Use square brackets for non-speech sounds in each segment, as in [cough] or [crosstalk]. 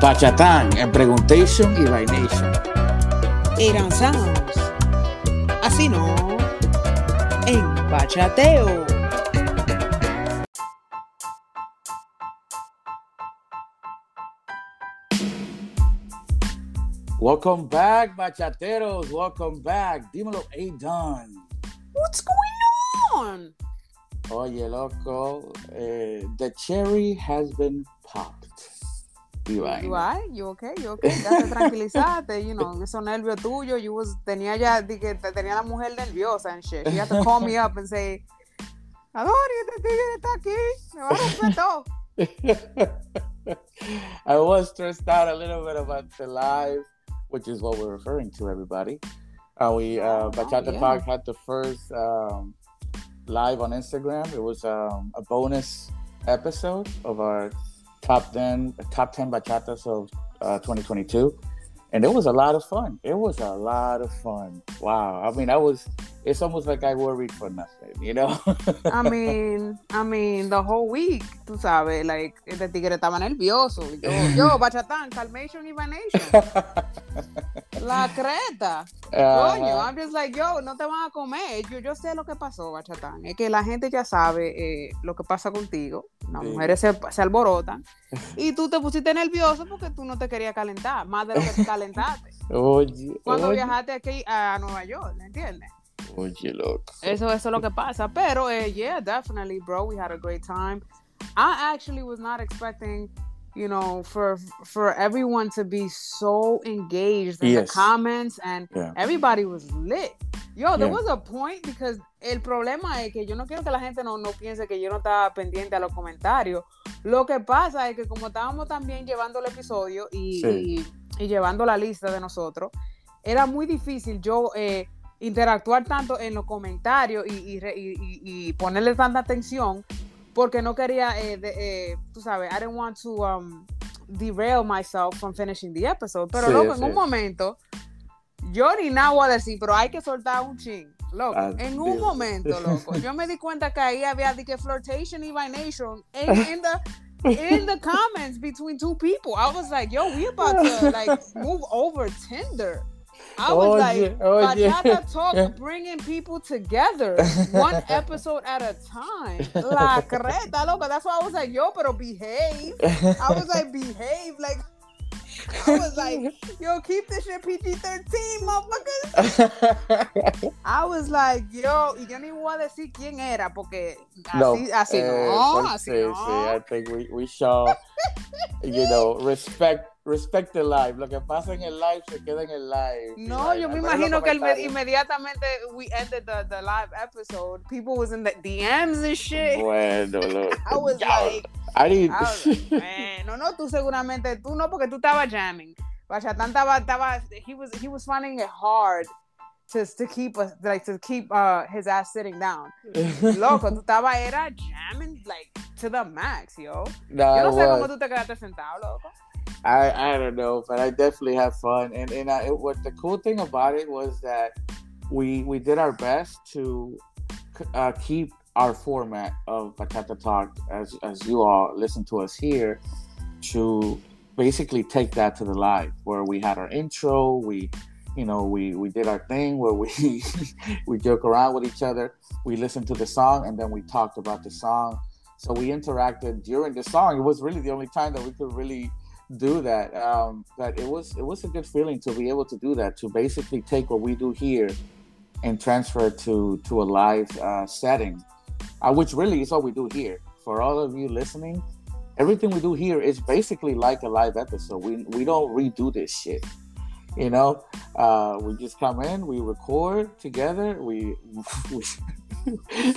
Bachatán en Preguntation y nation. Adon Sounds. Así no. En Bachateo. Welcome back, bachateros. Welcome back. Dímelo, Adon. What's going on? Oye, loco, eh, the cherry has been popped. You right? You okay? You okay? Ya te tranquilizaste, you know, [laughs] esos nervios tuyos. You was, tenía ya, que tenía la mujer nerviosa and shit. You had to call me up and say, Adori, este tigre está aquí, me va a todo. [laughs] I was stressed out a little bit about the live, which is what we're referring to, everybody. Uh, we, uh, Bachata oh, yeah. Talk had the first um, live on Instagram. It was um, a bonus episode of our top 10 top 10 bachatas of uh, 2022 and it was a lot of fun. It was a lot of fun. Wow. I mean i was it's almost like i worried for nothing you know? [laughs] I mean i mean the whole week tú sabes like este tigre estaba nervioso. Yo, yo [laughs] bachatán calmation y [laughs] la creta uh, coño I'm just like yo no te van a comer yo, yo sé lo que pasó bachatán es que la gente ya sabe eh, lo que pasa contigo las mujeres se, se, alborotan [laughs] y tú te pusiste nervioso porque tú no te querías calentar, más de lo que te calentaste. [laughs] Oye, Cuando viajaste aquí a Nueva York, ¿me entiendes? Oye, loco. Eso, eso es lo que pasa. Pero, eh, yeah, definitely, bro, we had a great time. I actually was not expecting, you know, for for everyone to be so engaged in yes. the comments and yeah. everybody was lit. Yo, there was a point because el problema es que yo no quiero que la gente no, no piense que yo no estaba pendiente a los comentarios. Lo que pasa es que como estábamos también llevando el episodio y, y, llevando la lista de nosotros, era muy difícil yo eh, interactuar tanto en los comentarios y, y, ponerle tanta atención porque no quería, eh, eh, tú sabes, I didn't want to um, derail myself from finishing the episode. Pero luego en un momento yo ni nada voy a decir, pero hay que soltar un ching. Loco, ah, en un momento, loco, yo me di cuenta que ahí había de que flirtation y vaination in, in the in the comments between two people. I was like, yo, we about to like move over Tinder. I was oh, like, oh, Bachata Talk [laughs] bringing people together one [laughs] episode at a time. La creta, loco. That's why I was like, yo, pero behave. I was like, behave. Like, [laughs] I was like, yo, keep this shit PG 13, motherfuckers. I was like, yo, y yo ni voy a decir quién era, porque así no, así eh, no, así sí, no. Sí, I think we, we show, you know, respect respect the live. Lo que pasa en el live se queda en el live. No, yo me imagino que el, inmediatamente we ended the, the live episode, people was in the DMs and shit. Bueno, look. [laughs] I was like, I didn't. I was like, man, no, no, tú seguramente, tú no, porque tú estabas jamming. Bachatán estaba, estaba, he was, he was finding it hard to, to keep us like to keep uh his ass sitting down. [laughs] Loco, tú estabas era jamming like to the max, yo. Nah, yo no sé cómo tú te quedaste sentado, loco. I I don't know, but I definitely had fun. And and I, it, what the cool thing about it was that we we did our best to uh, keep our format of Bachata Talk as as you all listen to us here to basically take that to the live where we had our intro, we you know we we did our thing where we [laughs] we joke around with each other, we listened to the song and then we talked about the song. So we interacted during the song. It was really the only time that we could really do that. Um, but it was it was a good feeling to be able to do that. To basically take what we do here and transfer to to a live uh, setting, uh, which really is what we do here. For all of you listening, everything we do here is basically like a live episode. We we don't redo this shit. You know, uh, we just come in, we record together. We, [laughs] we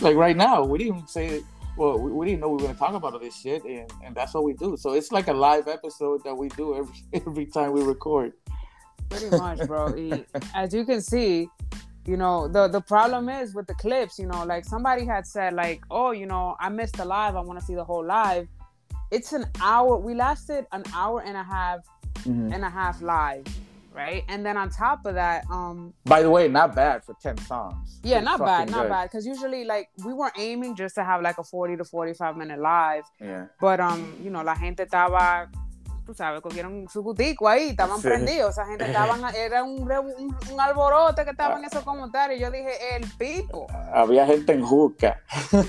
like right now, we didn't say well, we, we, didn't know we were going to talk about all this shit, and, and that's what we do. So it's like a live episode that we do every [laughs] every time we record. Pretty much, bro. As you can see, you know the the problem is with the clips. You know, like somebody had said, like, oh, you know, I missed the live. I want to see the whole live. It's an hour. We lasted an hour and a half mm-hmm. and a half live right? And then on top of that, um By the way, not bad for 10 songs. Yeah, not bad, not good. bad cuz usually like we were aiming just to have like a 40 to 45 minute live. Yeah. But um, you know, la gente estaba tú sabes, cogieron su gutico ahí, estaban prendidos, esa gente estaban, [laughs] era un, un, alborote que estaban en esos comentarios. Yo dije, el pipo. Había gente en juca.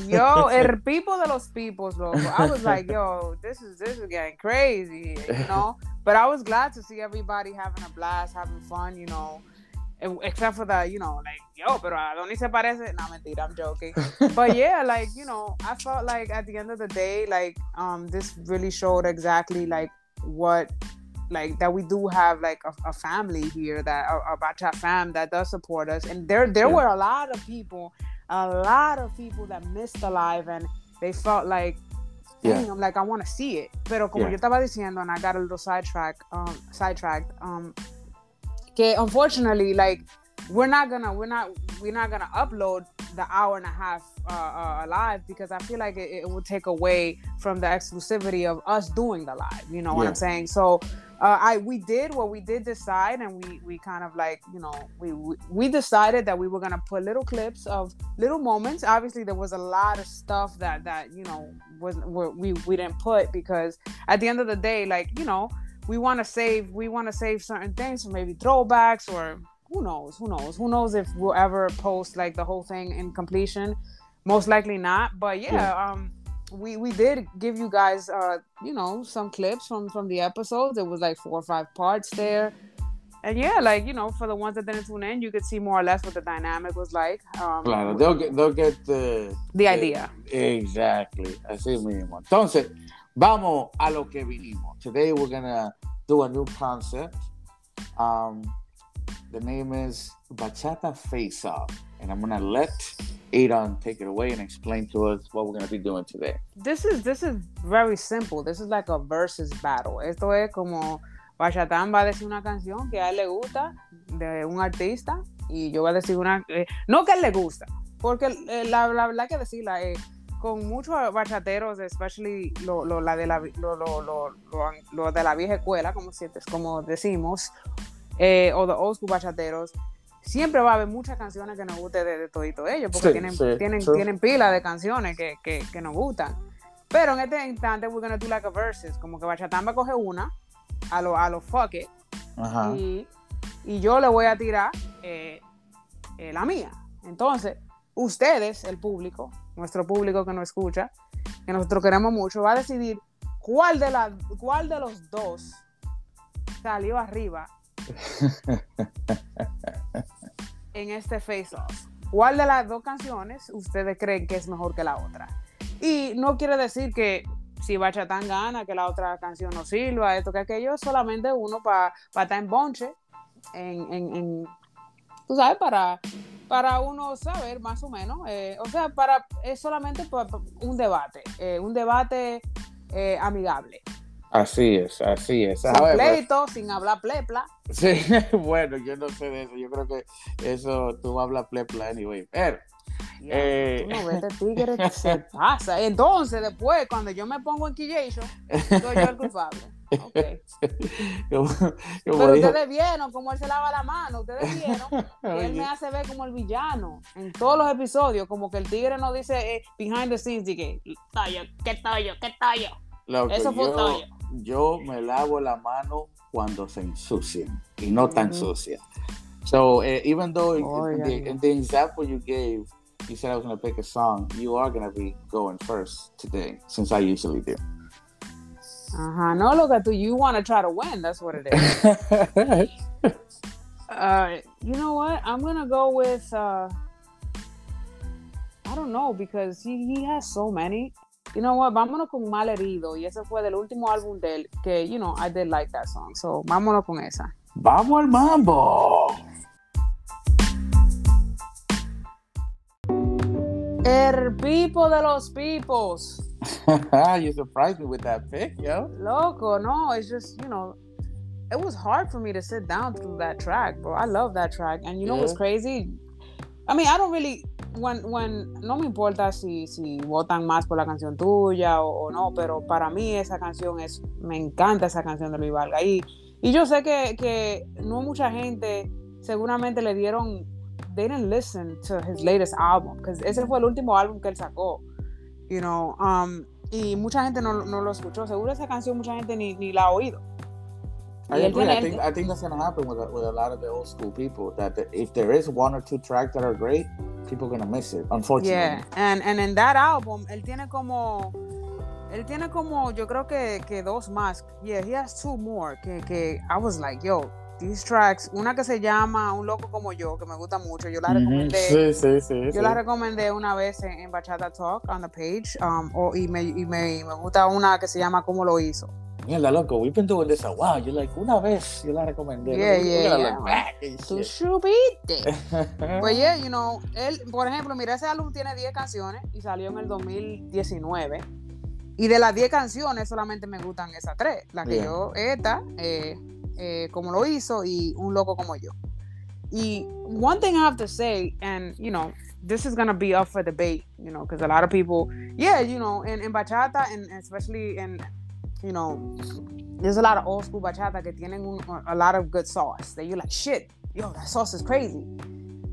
Yo, [laughs] el pipo de los pipos, loco. I was like, yo, this is, this is getting crazy, you know? But I was glad to see everybody having a blast, having fun, you know. Except for the, you know, like, yo, pero a Donnie se parece. No, mentira, I'm joking. [laughs] but yeah, like, you know, I felt like at the end of the day, like, um, this really showed exactly like what like that we do have like a, a family here that a, a Bacha fam that does support us and there there yeah. were a lot of people a lot of people that missed the live and they felt like yeah. I'm like I want to see it pero como yeah. yo estaba diciendo and I got a little sidetrack um sidetracked um que unfortunately like we're not gonna we're not we're not gonna upload the hour and a half uh, uh, live because I feel like it, it would take away from the exclusivity of us doing the live. You know yeah. what I'm saying? So uh, I we did what we did decide, and we we kind of like you know we, we decided that we were gonna put little clips of little moments. Obviously, there was a lot of stuff that that you know was we we didn't put because at the end of the day, like you know we want to save we want to save certain things for maybe throwbacks or who knows? Who knows? Who knows if we'll ever post like the whole thing in completion? Most likely not. But yeah, yeah. um, we we did give you guys uh, you know, some clips from from the episodes. It was like four or five parts there. And yeah, like you know, for the ones that didn't tune in, you could see more or less what the dynamic was like. Um, claro, they'll get they'll get the the idea. Exactly, así mismo. Entonces, vamos a lo que vinimos. Today we're gonna do a new concept. Um, the name is Bachata Face Off. And I'm gonna let Adon take it away and explain to us what we're gonna be doing today. This is this is very simple. This is like a versus battle. Esto es como Bachatán va a decir una canción que a él le gusta de un artista y yo voy a decir una eh, no que a él le gusta, porque eh, la verdad que decirla eh, con muchos bachateros, especially lo, lo, la de la, lo, lo, de la vieja escuela, como, como decimos, eh, o de old school bachateros, siempre va a haber muchas canciones que nos guste de, de todito ellos, porque tienen, tienen, tienen pila de canciones que, que, que, nos gustan. Pero en este instante, we're gonna do like a versus, como que Bachatamba coge una, a lo, a lo fuck it, y, y, yo le voy a tirar eh, eh, la mía. Entonces, ustedes, el público, nuestro público que nos escucha, que nosotros queremos mucho, va a decidir cuál de, la, cuál de los dos salió arriba en este face off. ¿Cuál de las dos canciones ustedes creen que es mejor que la otra? Y no quiere decir que si Bachatán gana, que la otra canción no sirva, esto que aquello, solamente uno para estar en bonche, en, en, tú sabes, para, para uno saber más o menos, eh, o sea, para, es solamente un debate, eh, un debate eh, amigable. Así es, así es. Sin pleito, sin hablar plepla. Sí, [laughs] bueno, yo no sé de eso. Yo creo que eso tú hablas plepla anyway. Pero, eh... no ves, este tigre se [laughs] pasa. Entonces, después, cuando yo me pongo en quillation, soy yo el culpable. Okay. [laughs] Pero ustedes vieron cómo él se lava la mano, ustedes vieron que él me hace ver como el villano en todos los episodios, como que el tigre no dice eh, behind the scenes, y que, ¿qué tallo? ¿Qué tallo? Eso fue yo, yo me lavo la mano cuando se ensucian y no tan mm-hmm. sucia. So uh, even though oh, in, yeah, the, yeah. in, the, example you gave, you said I was going to pick a song, you are going to be going first today, since I usually do. Uh-huh. No, look at you. You want to try to win. That's what it is. [laughs] uh, you know what? I'm going to go with... Uh, I don't know because he, he has so many. You know what, vámonos con Mal Herido. Y ese fue del último álbum de él, que, you know, I did like that song. So, vámonos con esa. ¡Vamos al mambo! El pipo de los pipos. [laughs] you surprised me with that pick, yo. Loco, no, it's just, you know, it was hard for me to sit down through that track, bro. I love that track. And you know yeah. what's crazy? I mean, I don't really when, when, no me importa si, si votan más por la canción tuya o, no, pero para mí esa canción es, me encanta esa canción de Luis Valga. Y, y yo sé que, que no mucha gente seguramente le dieron, they didn't listen to his latest album, because ese fue el último álbum que él sacó, you know, um, y mucha gente no, no, lo escuchó. Seguro esa canción mucha gente ni, ni la ha oído. I agree. I think, I think that's going to happen with a, with a lot of the old school people. That the, if there is one or two tracks that are great, people are going to miss it, unfortunately. Yeah, and, and in that album, él tiene como. Él tiene como, yo creo que, que dos más. Yeah, he has two more. Que, que I was like, yo, these tracks, una que se llama Un loco como yo, que me gusta mucho, yo la recomendé. Sí, sí, sí. Yo la recomendé una vez en, en, Bachata Talk on the page, um, o, y, me, y me, me, gusta una que se llama Cómo lo hizo. Mierda, loco, we've been doing this a while. You're like, una vez yo la recomendé. Yeah, yeah, yeah. Tu chubite. [laughs] pues yeah, you know, él, por ejemplo, mira, ese álbum tiene 10 canciones y salió en el 2019. Y de las 10 canciones solamente me gustan esas tres. La que yeah. yo, esta, eh, eh, como lo hizo y un loco como yo. Y one thing I have to say, and you know, this is gonna be up for debate, you know, because a lot of people, yeah, you know, in, in bachata and especially in, you know, there's a lot of old school bachata que tienen un, a lot of good sauce that you're like, shit, yo, that sauce is crazy.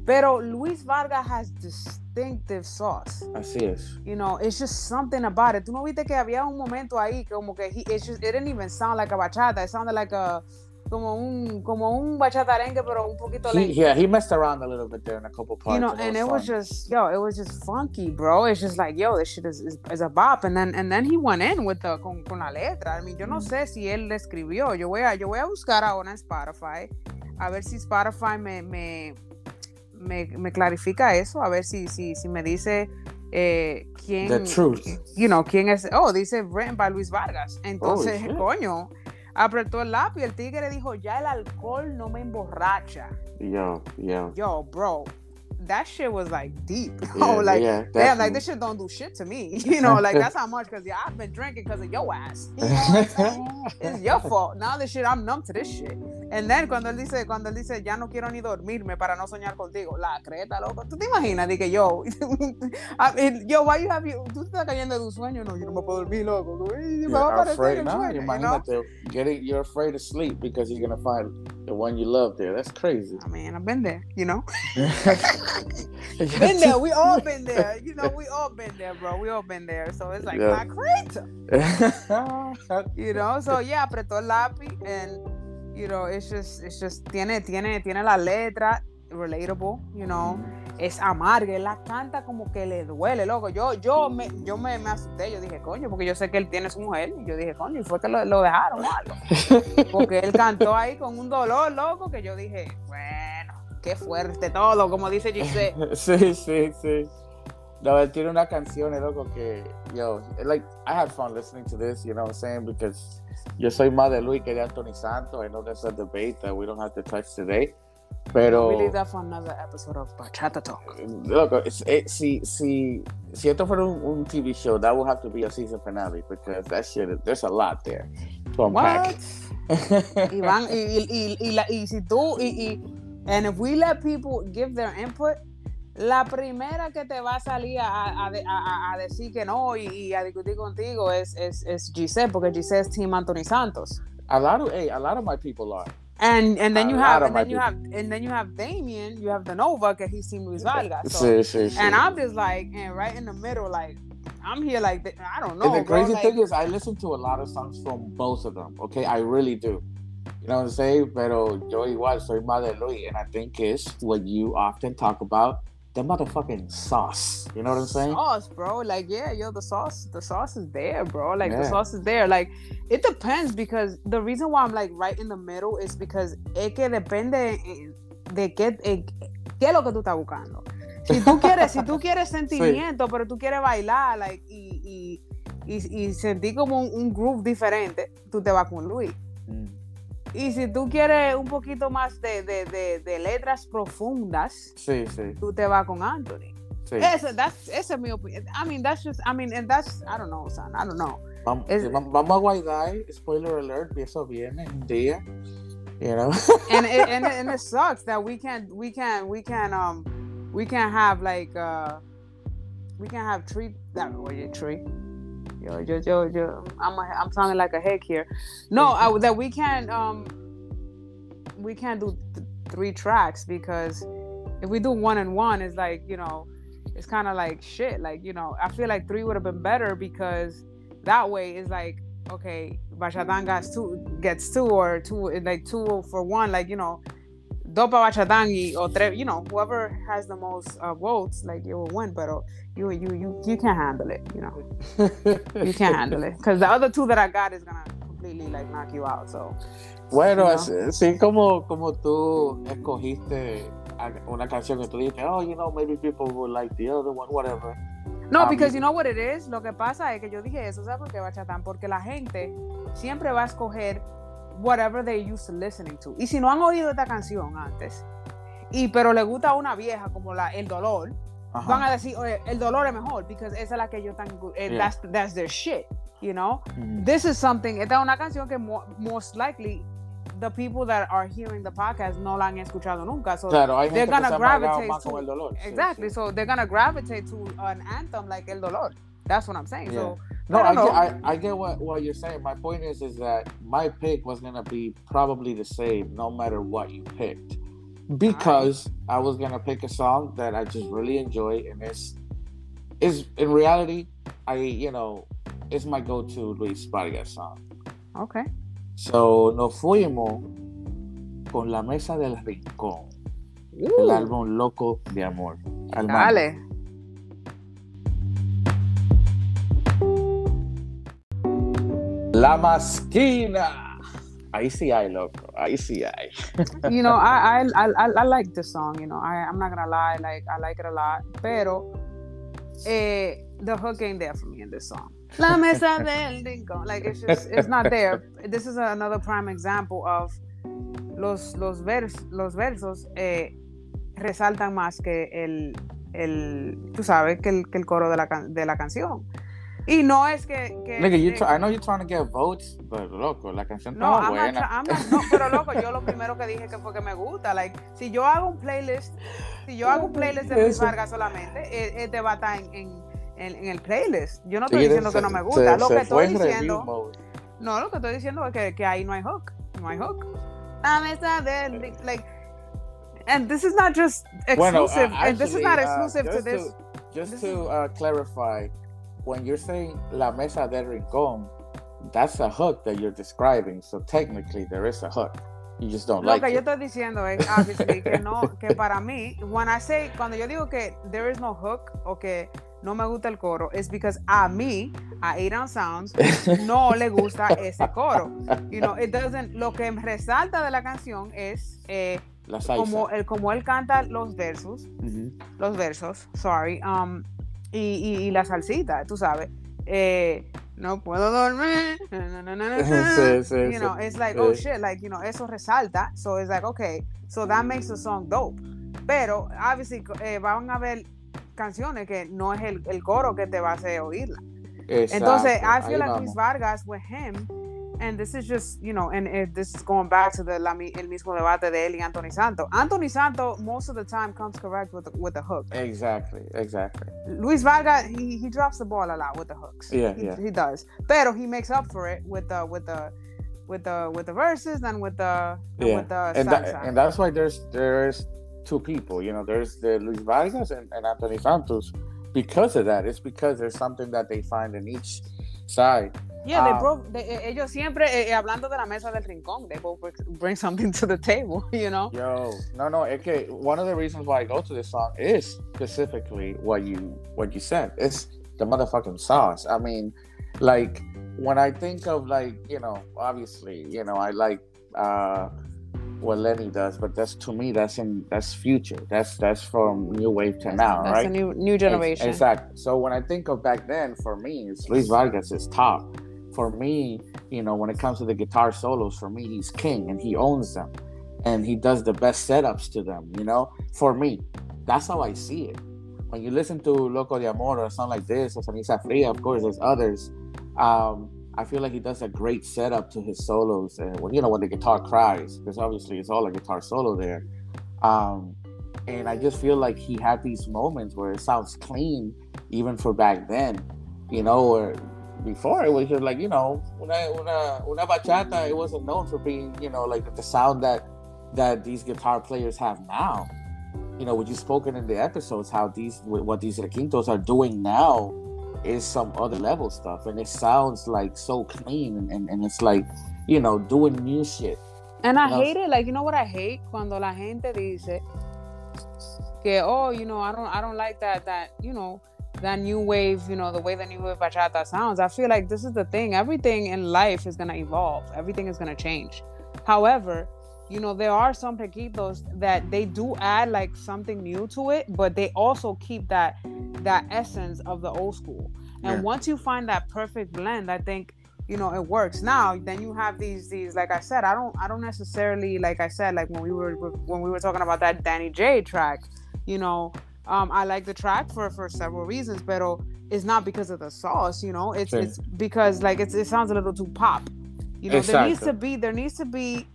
Pero Luis Vargas has distinctive sauce. Así es. You know, it's just something about it. Tú no viste que había un momento ahí como que he, just, it didn't even sound like a bachata. It sounded like a como un como un bachatarengue pero un poquito he, yeah he messed around a little bit there in a couple parts you know and, and it was, just yo it was just funky bro. It's just like yo this shit is, is, is, a bop. And then and then he went in with the con, con la letra. I mean yo no mm. sé si él le escribió. Yo voy a yo voy a buscar ahora en Spotify a ver si Spotify me me me, me clarifica eso a ver si si si me dice eh, quién the truth. you know quién es oh dice written by Luis Vargas. Entonces oh, coño apretó el lápiz. El tigre dijo, ya el alcohol no me emborracha. Yo, yo. Yo, bro. That shit was like deep. [laughs] Yeah, oh, like yeah, damn, like this shit don't do shit to me. [laughs] You know, like that's how much because yeah, I've been drinking because of your ass. [laughs] You know it's your fault. Now this shit, I'm numb to this shit. And then cuando él dice, cuando él dice, ya no quiero ni dormirme para no soñar contigo, la creta, loco. ¿Tú te imaginas? Dije yo, I mean, yo, why you have you, tú estás cayendo de un sueño, no, yo no me puedo dormir, loco. Me va a aparecer el sueño, imagínate, you know? getting, you're afraid to sleep because you're gonna find the one you love there. That's crazy. I mean, I've been there, you know. [laughs] been there. [laughs] We all been there. You know, we all been there, bro. We all been there. So it's like yeah. my creta. [laughs] you know, so yeah, apretó el lápiz and you know, it's just, it's just, tiene, tiene, tiene la letra relatable, you know, es amarga, él la canta como que le duele, loco. Yo, yo me, yo me, me asusté, yo dije, coño, porque yo sé que él tiene su mujer, y yo dije, coño, y fue que lo, lo dejaron o algo. Porque él cantó ahí con un dolor, loco, que yo dije, bueno, qué fuerte todo, como dice Giselle. [laughs] sí, sí, sí. No, él tiene una canción, loco, que, yo, like, I had fun listening to this, you know what I'm saying, because yo soy más de Luis que de Anthony Santos. I know that's a debate that we don't have to touch today. Pero. Leave that for another episode of Bachata Talk. Look, it's, it, si, si, si esto fuera un, un, TV show, that would have to be a season finale because that shit, there's a lot there to unpack. What? [laughs] y, van, y, y, y, la, y si tú, y, y, and if we let people give their input, la primera que te va a salir a, a, a, a decir que no y, y, a discutir contigo es, es, es Giselle, porque Giselle es Team Anthony Santos. A lot of, hey, a lot of my people are. And and then you have and then you have and then you have Damien, you have the Nova, que he's Team Luis Vargas. So, sí, sí, sí. And I'm just like, and right in the middle, like I'm here like I don't know. And the crazy bro, thing like, is, I listen to a lot of songs from both of them. Okay, I really do. You know what I'm saying? Pero yo igual soy más de Luis, and I think it's what you often talk about the motherfucking sauce. You know what I'm saying? Sauce, bro. Like, yeah, yo, the sauce, the sauce is there, bro. Like, yeah. the sauce is there. Like, it depends because the reason why I'm like right in the middle is because es que depende de qué, qué es lo que tú estás buscando. Si tú [laughs] quieres, si tú quieres sentimiento, sí. pero tú quieres bailar, like, y, y, y, y sentir como un, un, groove diferente, tú te vas con Luis. Mm. Y si tú quieres un poquito más de, de, de, de letras profundas, sí, sí. tú te vas con Anthony. Sí. Esa, that's, esa es mi opinión. I mean, that's just, I mean, and that's, I don't know, son, I don't know. Vamos, vamos a guardar, spoiler alert, eso viene un día, you [laughs] know. and, it, and, and it sucks that we can't, we can't, we can't, um, we can't have like, uh, we can't have tree, that, oye, tree. Yo, yo, yo, yo, I'm, a, I'm sounding like a heck here. No, I, that we can't, um, we can't do th- three tracks because if we do one and one, it's like you know, it's kind of like shit. Like you know, I feel like three would have been better because that way it's like okay, Bachatán gets two, gets two or two, like two for one, like, you know, Dopa Bachatán or tres, you know, whoever has the most uh, votes, like, you will win, but you, you, you, you can't handle it, you know. [laughs] you can't handle it. Because the other two that I got is going to completely, like, knock you out, so. Bueno, you know? así como, como tú escogiste una canción que tú dijiste, oh, you know, maybe people would like the other one, whatever. No, porque you know what it is. Lo que pasa es que yo dije eso, ¿sabes por qué, Bachatán? Porque la gente siempre va a escoger whatever they used to listening to. Y si no han oído esta canción antes, y pero le gusta una vieja como la El Dolor, van a decir, oye, El Dolor es mejor, porque esa es la que yo tan eh, that's, that's their shit, you know? Mm-hmm. This is something, esta es una canción que most likely the people that are hearing the podcast no la han escuchado nunca. So claro, hay they're gonna gravitate to el dolor. Exactly. Sí, sí. So they're gonna gravitate to an anthem like El Dolor. That's what I'm saying. Yeah. So no, I, I, get, I, I, get what, what you're saying. My point is is that my pick was gonna be probably the same no matter what you picked. Because. I was gonna pick a song that I just really enjoy and it's is in reality, I you know, it's my go-to Luis Vargas song. Okay. So, nos fuimos con la mesa del rincón. El álbum Loco de Amor. Dale. La masquina. Ahí sí hay, loco. Ahí sí hay. [laughs] you know, I, I, I, I like this song, you know. I, I'm not gonna lie, like, I like it a lot. Pero eh, the hook ain't there for me in this song. La mesa del [laughs] rincón. Like it's just it's not there. This is another prime example of los los vers, los versos eh, resaltan más que el el tú sabes que el, que el coro de la de la canción. Y no es que. que Nigga, you try, I know you're trying to get votes, but loco, la canción no, está buena. Not, not, no, pero loco, yo lo primero que dije que fue que me gusta. Like, si yo hago un playlist, si yo hago un playlist de Luis Vargas solamente, eh, eh, te va a estar en, en en, en el playlist. Yo no estoy diciendo que no me gusta. Se, lo que estoy diciendo. No, lo que estoy diciendo es que, que ahí no hay hook. No hay hook. De. Like, and this is not just exclusive. Bueno, uh, actually, and this is not uh, exclusive uh, to this. To, just this to uh, clarify, when you're saying La Mesa del Rincón, that's a hook that you're describing. So technically, there is a hook. You just don't Lo like que it. yo estoy diciendo es, obviously, que no, que [laughs] para mí, when I say, cuando yo digo que there is no hook o que no me gusta el coro es because a mí, a Aidan Sounds, no le gusta ese coro. You know, it doesn't, lo que resalta de la canción es eh, como, el, como él canta los versos, los versos, sorry, um, y, y, la salsita, tú sabes. Eh, no puedo dormir. [laughs] sí, sí, you know, it's like, oh shit, like, you know, eso resalta. So it's like, okay, so that makes the song dope. Pero, obviously, eh, van a ver canciones que no es el, el coro que te va a hacer oírla. Exacto. Entonces, I feel Ahí like Luis Vargas with him, and this is just, you know, and it, this is going back to the la, el mismo debate de él y Anthony Santo. Anthony Santo, most of the time, comes correct with the, with the hook. Exactly, exactly. Luis Vargas, he, he drops the ball a lot with the hooks. Yeah, he, yeah. He does. Pero he makes up for it with the, with the, with the with the verses and with the yeah. with the and, that, and that's why there's there's two people. You know, there's the Luis Vargas and, and Anthony Santos. Because of that, it's because there's something that they find in each side. Yeah, they um, broke. They, ellos siempre eh, eh, hablando de la mesa del rincón. They both bring something to the table. [laughs] You know. Yo, no, no. Okay, one of the reasons why I go to this song is specifically what you what you said. It's the motherfucking sauce. I mean, like when I think of like you know, obviously, you know, I like. uh what Lenny does, but that's to me that's in that's future. That's that's from new wave to now, that's right? a new new generation. Exactly. So when I think of back then, for me, it's Luis Vargas is top. For me, you know, when it comes to the guitar solos, for me, he's king and he owns them, and he does the best setups to them. You know, for me, that's how I see it. When you listen to Loco de Amor or song like this, or Ceniza Fria, of course, there's others. Um, I feel like he does a great setup to his solos, and when you know when the guitar cries, because obviously it's all a guitar solo there. Um, and I just feel like he had these moments where it sounds clean, even for back then, you know, or before it was just like you know, una una una bachata, it wasn't known for being you know like the sound that that these guitar players have now. You know, what you've spoken in the episodes, how these what these requintos are doing now is some other level stuff, and it sounds like so clean, and, and, and it's like, you know, doing new shit. And I hate it. Like, you know what I hate? Cuando la gente dice que, oh, you know, I don't, I don't like that, that, you know, that new wave, you know, the way the new wave bachata sounds. I feel like this is the thing. Everything in life is gonna evolve. Everything is gonna change. However, you know, there are some taquitos that they do add like something new to it, but they also keep that that essence of the old school. And yeah. once you find that perfect blend, I think you know it works now then you have these these like i said i don't i don't necessarily like i said like when we were when we were talking about that danny j track you know um i like the track for for several reasons but it's not because of the sauce you know it's it's because like it's, it sounds a little too pop you know exactly. there needs to be there needs to be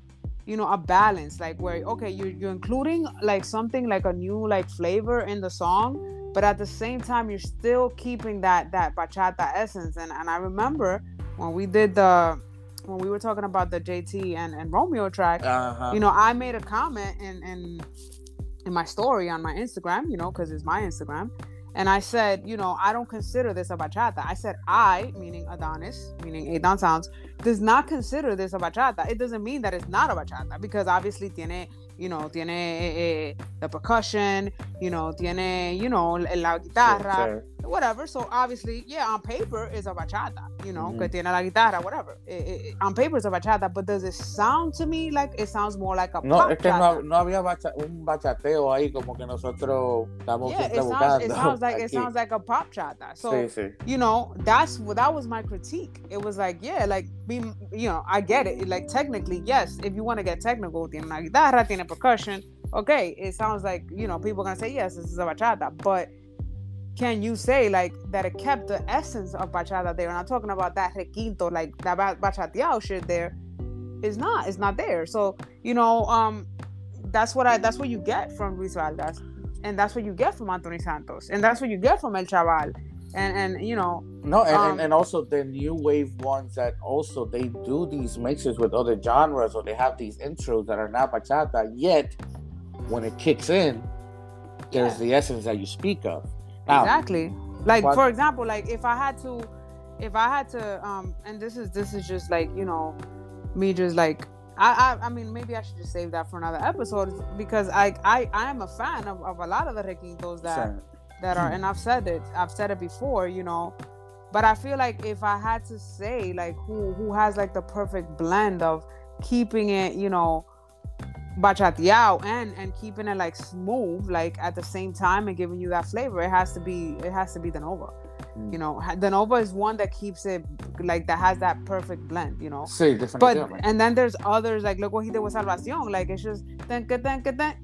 you know a balance like where okay you're, you're including like something like a new like flavor in the song but at the same time you're still keeping that that bachata essence and and i remember when we did the when we were talking about the jt and, and romeo track uh-huh. you know i made a comment in in in my story on my instagram you know because it's my instagram and I said, you know, I don't consider this a bachata. I said I, meaning Adonis, meaning Adon Sounds, does not consider this a bachata. It doesn't mean that it's not a bachata because obviously tiene you know, tiene eh, eh, the percussion, you know, tiene, you know, la guitarra, sure, sure. whatever. So obviously, yeah, on paper is a bachata, you know, mm-hmm. que tiene la guitarra, whatever. It, on paper is a bachata, but does it sound to me like it sounds more like a no, pop es que no, no, había bacha, un bachateo ahí como que nosotros estamos yeah, it sounds, it sounds [laughs] like aquí. it sounds like a pop chata. So sí, sí. you know, that's that was my critique. It was like, yeah, like be, you know, I get it. Like technically, yes, if you want to get technical, tiene una guitarra, tiene percussion, okay, it sounds like you know people are gonna say yes, this is a bachata, but can you say like that it kept the essence of bachata there? And I'm talking about that requinto, like that bachateado shit there. Is not, it's not there. So you know, um, that's what I, that's what you get from Luis Vargas, and that's what you get from Anthony Santos, and that's what you get from El Chaval, and and you know. No, and, um, and also the new wave ones that also they do these mixes with other genres, or they have these intros that are not bachata. Yet, when it kicks in, there's yeah. the essence that you speak of. Now, exactly. Like for example, like if I had to, if I had to, um, and this is this is just like you know, me just like I, I, I mean, maybe I should just save that for another episode because I, I, I am a fan of, of a lot of the requintos that, that are, and I've said it, I've said it before, you know, but I feel like if I had to say like who, who has like the perfect blend of keeping it, you know, bachateado and and keeping it like smooth like at the same time and giving you that flavor it has to be it has to be the nova mm. you know the nova is one that keeps it like that has that perfect blend you know? Sí, but and then there's others like look what he did with salvacion like it's just think think think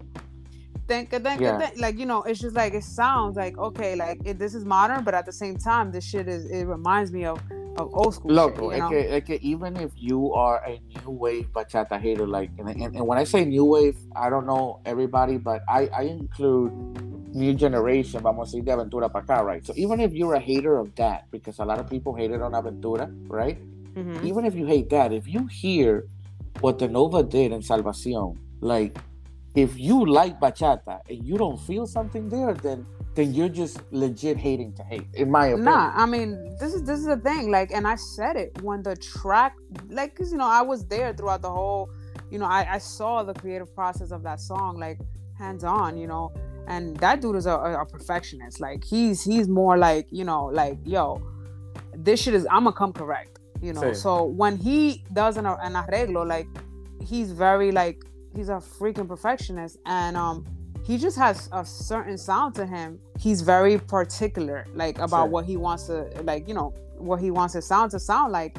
think think like you know it's just like it sounds like okay like it, this is modern but at the same time this shit is it reminds me of of old school. Loco, shit, you know? even if you are a new wave bachata hater, like, and, and, and, when I say new wave, I don't know everybody, but I, I include new generation, vamos a decir de Aventura para acá, right? So even if you're a hater of that, because a lot of people hated on Aventura, right? Mm-hmm. Even if you hate that, if you hear what the Nova did in Salvacion, like, if you like bachata and you don't feel something there, then then you're just legit hating to hate, in my opinion. Nah, I mean, this is this is the thing. Like, and I said it when the track, like, cause you know, I was there throughout the whole. You know, I, I saw the creative process of that song, like hands on. You know, and that dude is a, a perfectionist. Like, he's he's more like, you know, like, yo, this shit is I'm gonna come correct. You know, so when he does an, an arreglo, like, he's very like he's a freaking perfectionist, and um he just has a certain sound to him. He's very particular, like about sure. what he wants to, like you know, what he wants his sound to sound like.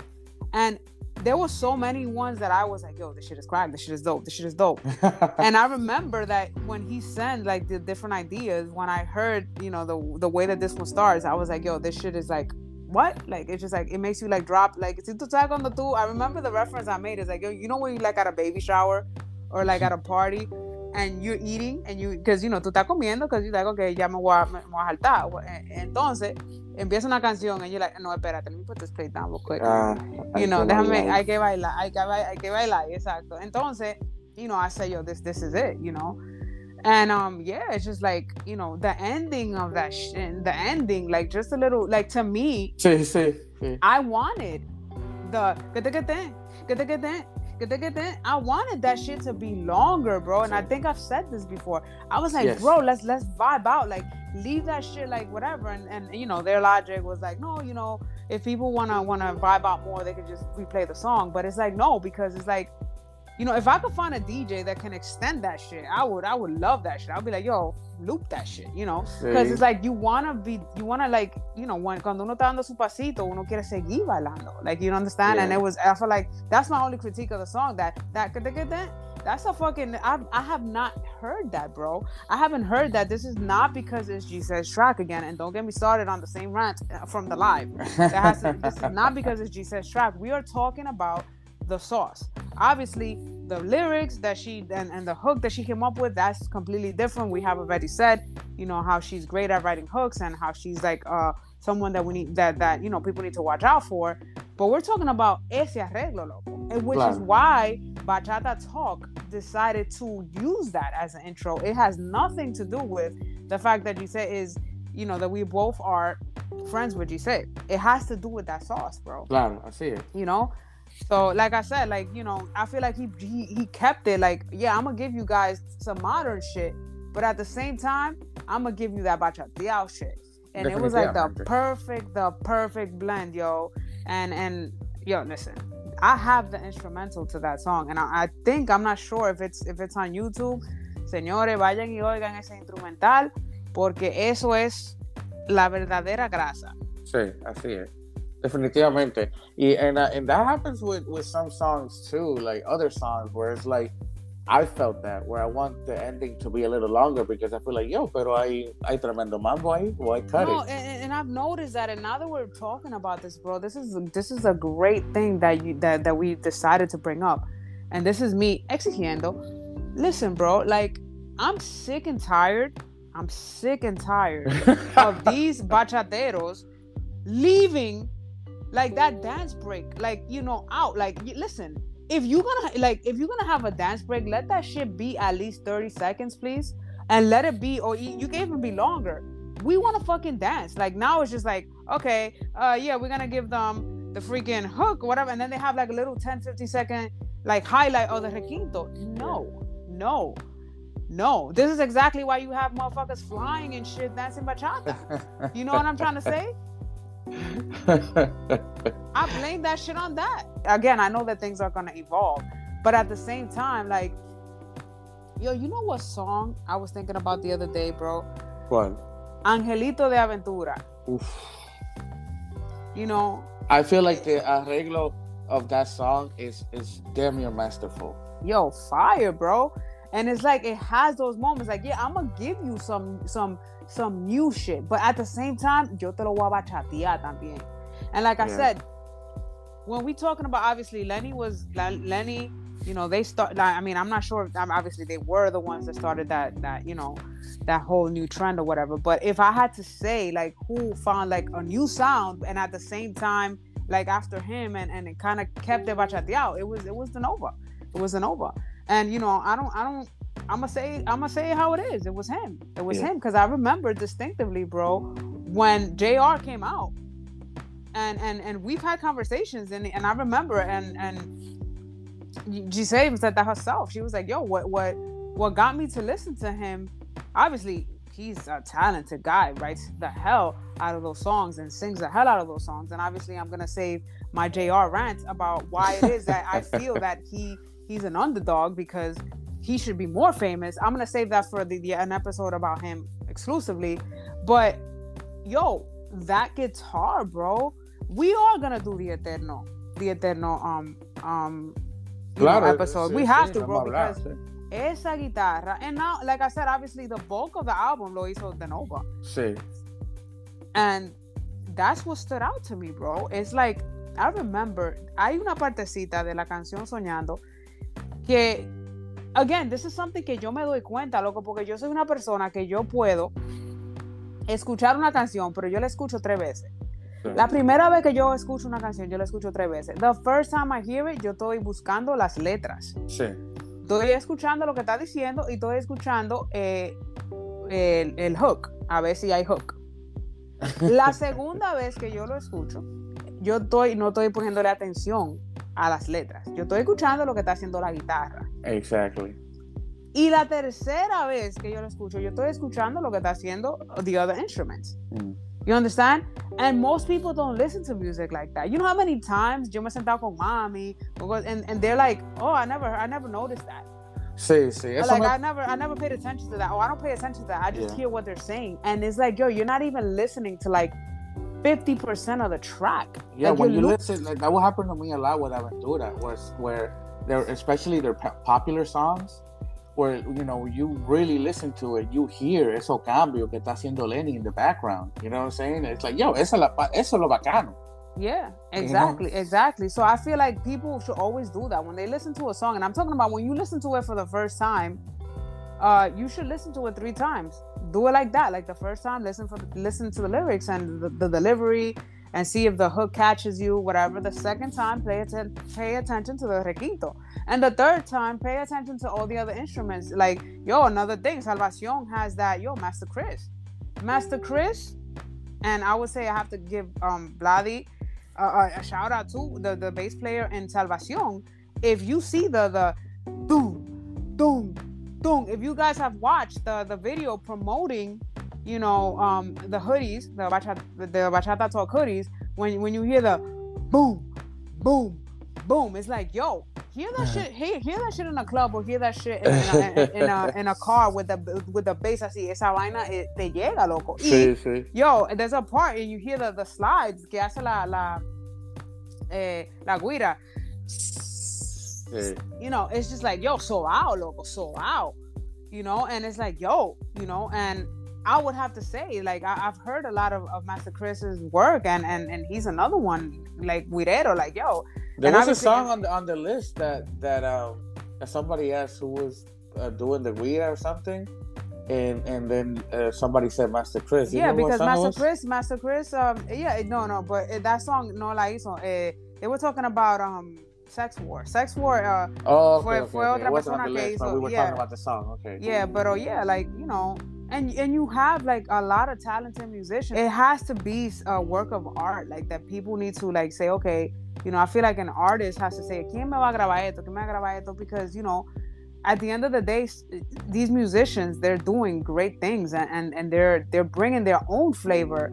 And there were so many ones that I was like, yo, this shit is crack, this shit is dope, this shit is dope. [laughs] and I remember that when he sent like the different ideas, when I heard, you know, the the way that this one starts, I was like, yo, this shit is like what? Like it's just like it makes you like drop like tu tag on the two. I remember the reference I made is like, yo, you know when you like at a baby shower or like at a party and you're eating and you because you know tú estás comiendo because you're like okay ya me voy a, me, me voy a saltar entonces empieza una canción y you're like no espérate let me put this plate down real quick uh, you know déjame hay que bailar hay que, hay que bailar exacto entonces you know I say yo this this is it you know And um, yeah, it's just like you know the ending of that shit. The ending, like just a little, like to me, sí, sí, sí. I wanted the get the get that, get the get that. I wanted that shit to be longer, bro. And I think I've said this before. I was like, yes. bro, let's let's vibe out. Like, leave that shit like whatever. And and you know, their logic was like, no, you know, if people wanna wanna vibe out more, they could just replay the song. But it's like no, because it's like you know, if I could find a DJ that can extend that shit, I would. I would love that shit. I'd be like, yo, loop that shit, you know, because it's like you wanna be, you wanna like, you know, when cuando uno está dando su pasito, uno quiere seguir bailando, like you understand. Yeah. And it was, I feel like that's my only critique of the song. That that that that's a fucking. I I have not heard that, bro. I haven't heard that. This is not because it's G-Says track again. And don't get me started on the same rant uh, from the live. It has to, this is not because it's G-Says track. We are talking about the sauce. Obviously, the lyrics that she and, and the hook that she came up with, that's completely different. We have already said, you know, how she's great at writing hooks and how she's like uh someone that we need that that you know people need to watch out for. But we're talking about ese arreglo, loco, And which is why Bachata Talk decided to use that as an intro. It has nothing to do with the fact that you say is, you know, that we both are friends with say It has to do with that sauce, bro. Claro, I see it. You know, so like I said, like you know, I feel like he he, he kept it. Like yeah, I'm gonna give you guys some modern shit, but at the same time, I'm gonna give you that bachateado shit. And it was like the perfect, the perfect blend, yo. And and yo, listen, I have the instrumental to that song, and I, I think I'm not sure if it's if it's on YouTube. Señores, vayan y oigan ese instrumental, porque eso es la verdadera grasa. Sí, así es. Definitivamente. Y, and, uh, and that happens with, with some songs too, like other songs where it's like, I felt that where I want the ending to be a little longer because I feel like, yo, pero hay, hay tremendo mambo ahí, why cut no, it? And, and I've noticed that, and now that we're talking about this, bro, this is this is a great thing that you that, that we decided to bring up. And this is me exigiendo. Listen, bro, like I'm sick and tired. I'm sick and tired [laughs] of these bachateros leaving like that dance break like you know out like listen if you're gonna like if you're gonna have a dance break let that shit be at least 30 seconds please and let it be or you can even be longer. We want to fucking dance. Like now it's just like okay uh yeah we're gonna give them the freaking hook whatever and then they have like a little 10 50 second like highlight of the requinto. No no no. This is exactly why you have motherfuckers flying and shit dancing bachata. You know what i'm trying to say [laughs] I blame that shit on that. Again, I know that things are gonna evolve, but at the same time, like, yo, you know what song I was thinking about the other day, bro? What? Angelito de Aventura. Oof. You know. I feel like the arreglo of that song is is damn near masterful. Yo, fire, bro. And it's like it has those moments. Like, yeah, I'm gonna give you some some some new shit. But at the same time, yo te lo voy a bachatear también. And like I said, when we talking about obviously Lenny was Lenny, you know, they start. I mean, I'm not sure. I'm Obviously, they were the ones that started that that you know that whole new trend or whatever. But if I had to say like who found like a new sound and at the same time like after him and and it kind of kept the bachateado, it was it was the Nova. It was the Nova. And you know, I don't I don't I'm gonna say I'm gonna say how it is. It was him. It was yeah. him because I remember distinctively, bro, when Jr. came out, and and and we've had conversations, and and I remember, and and Giselle said that herself. She was like, "Yo, what what what got me to listen to him? Obviously, he's a talented guy, writes the hell out of those songs and sings the hell out of those songs. And obviously, I'm gonna save my Jr. rant about why it is that I feel that he he's an underdog because he should be more famous. I'm gonna save that for the, the an episode about him exclusively. But yo, that guitar, bro. We are gonna do the Eterno, the Eterno um um claro, know, episode. Sí, we have sí, to, bro, because esa guitarra. And now, like I said, obviously the bulk of the album lo hizo De Nova. Sí. And that's what stood out to me, bro. It's like I remember, hay una partecita de la canción Soñando que again, this is something que yo me doy cuenta, loco, porque yo soy una persona que yo puedo escuchar una canción, pero yo la escucho tres veces. La primera vez que yo escucho una canción, yo la escucho tres veces. The first time I hear it, yo estoy buscando las letras. Sí. estoy escuchando lo que está diciendo y estoy escuchando eh, el, el hook, a ver si hay hook. La [laughs] segunda vez que yo lo escucho, yo estoy, no estoy poniéndole atención a las letras. Yo estoy escuchando lo que está haciendo la guitarra. Exactly. Y la tercera vez que yo lo escucho, yo estoy escuchando lo que está haciendo the other instruments. Mm. You understand? And most people don't listen to music like that. You know how many times yo me he sentado con mami and, and they're like, oh, I never, I never noticed that. Sí, sí. Eso like me... I never, I never paid attention to that. Oh, I don't pay attention to that. I just yeah. hear what they're saying, and it's like, yo, you're not even listening to like fifty percent of the track. Yeah, like, when you look... listen, like that will happen to me a lot with Aventura, was where they're especially their popular songs, where you know you really listen to it, you hear eso cambio que está haciendo Lenny in the background. You know what I'm saying? It's like, yo, eso, la, eso lo bacano. Yeah, exactly, you know? exactly. So I feel like people should always do that when they listen to a song, and I'm talking about when you listen to it for the first time. Uh, you should listen to it three times. Do it like that. Like the first time, listen for listen to the lyrics and the, the delivery, and see if the hook catches you. Whatever. The second time, pay atten- pay attention to the requinto, and the third time, pay attention to all the other instruments. Like yo, another thing, Salvacion has that. Yo, Master Chris, Master Chris, and I would say I have to give um Vladi uh, a shout out to the, the bass player in Salvacion. If you see the the boom, boom, boom, if you guys have watched the the video promoting, you know, um, the hoodies, the bachata, the bachata talk hoodies, when when you hear the boom, boom, boom, it's like yo, hear that shit, hear, hear that shit in a club or hear that shit in, in, a, in, a, [laughs] in a car with the with the bass así, esa vaina eh, te llega, loco. Y, sí, sí. Yo, there's a part and you hear the, the slides que hace la la eh, la guira. You know, it's just like, yo, so out, loco, so out. You know, and it's like, yo, you know, and I would have to say, like, I, have heard a lot of, of Master Chris's work, and, and and he's another one, like Guirero, like, yo, there was a song on the on the list that that um that somebody asked who was uh, doing the read or something, and and then uh, somebody said Master Chris. You yeah, because Master Chris, Master Chris, um, yeah, no, no, but uh, that song no la hizo. Uh, they were talking about um sex war. Sex war. Uh, oh, okay, fue, okay, fue okay. otra persona que hizo. We were yeah. talking about the song. Okay. Yeah, but oh yeah, like you know, and and you have like a lot of talented musicians. It has to be a work of art, like that people need to like say, okay, you know, I feel like an artist has to say, ¿quién me va a grabar esto? ¿Quién me va a grabar esto? Because, you know, at the end of the day, these musicians, they're doing great things and, and, and they're they're bringing their own flavor